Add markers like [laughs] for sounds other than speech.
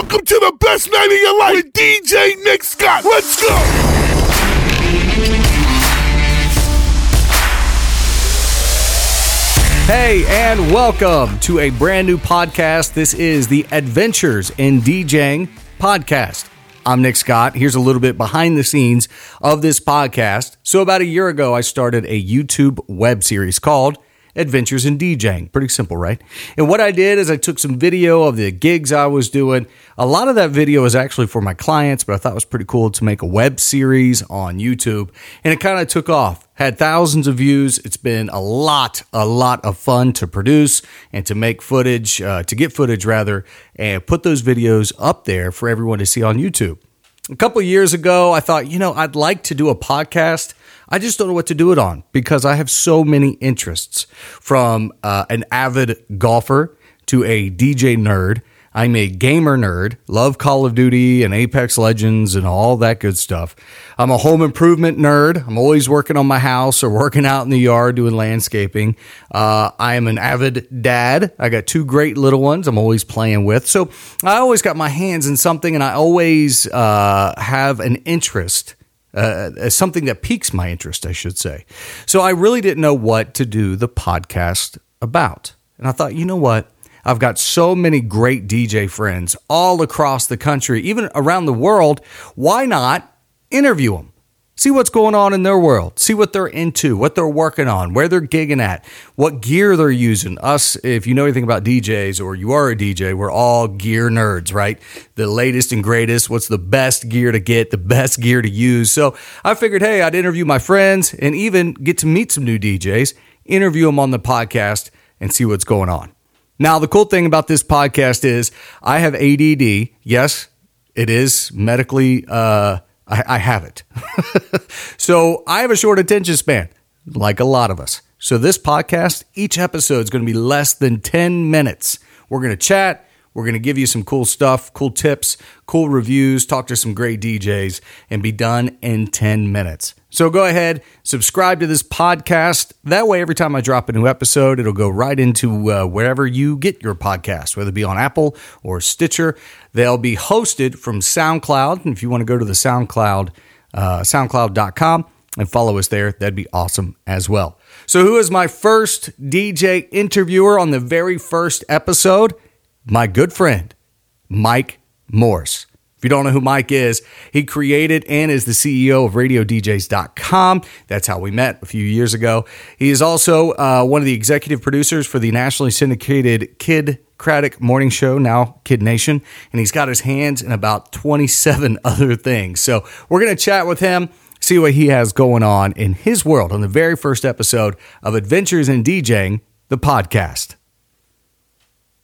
welcome to the best night of your life with DJ Nick Scott. Let's go. Hey, and welcome to a brand new podcast. This is the Adventures in DJing podcast. I'm Nick Scott. Here's a little bit behind the scenes of this podcast. So, about a year ago, I started a YouTube web series called Adventures in DJing. Pretty simple, right? And what I did is I took some video of the gigs I was doing. A lot of that video is actually for my clients, but I thought it was pretty cool to make a web series on YouTube. And it kind of took off. Had thousands of views. It's been a lot, a lot of fun to produce and to make footage, uh, to get footage rather, and put those videos up there for everyone to see on YouTube. A couple years ago, I thought, you know, I'd like to do a podcast. I just don't know what to do it on because I have so many interests from uh, an avid golfer to a DJ nerd. I'm a gamer nerd, love Call of Duty and Apex Legends and all that good stuff. I'm a home improvement nerd. I'm always working on my house or working out in the yard doing landscaping. Uh, I am an avid dad. I got two great little ones I'm always playing with. So I always got my hands in something and I always uh, have an interest uh, as something that piques my interest, I should say. So I really didn't know what to do the podcast about. And I thought, you know what? I've got so many great DJ friends all across the country, even around the world. Why not interview them? See what's going on in their world. See what they're into, what they're working on, where they're gigging at, what gear they're using. Us, if you know anything about DJs or you are a DJ, we're all gear nerds, right? The latest and greatest, what's the best gear to get, the best gear to use. So I figured, hey, I'd interview my friends and even get to meet some new DJs, interview them on the podcast, and see what's going on. Now, the cool thing about this podcast is I have ADD. Yes, it is medically, uh, I, I have it. [laughs] so I have a short attention span, like a lot of us. So this podcast, each episode is going to be less than 10 minutes. We're going to chat. We're going to give you some cool stuff, cool tips, cool reviews, talk to some great DJs, and be done in 10 minutes. So go ahead, subscribe to this podcast. That way, every time I drop a new episode, it'll go right into uh, wherever you get your podcast, whether it be on Apple or Stitcher. They'll be hosted from SoundCloud. And if you want to go to the SoundCloud, uh, soundcloud.com and follow us there, that'd be awesome as well. So, who is my first DJ interviewer on the very first episode? My good friend, Mike Morse. If you don't know who Mike is, he created and is the CEO of RadioDJs.com. That's how we met a few years ago. He is also uh, one of the executive producers for the nationally syndicated Kidd Kraddick morning show, now Kid Nation, and he's got his hands in about 27 [laughs] other things. So we're going to chat with him, see what he has going on in his world on the very first episode of Adventures in DJing, the podcast.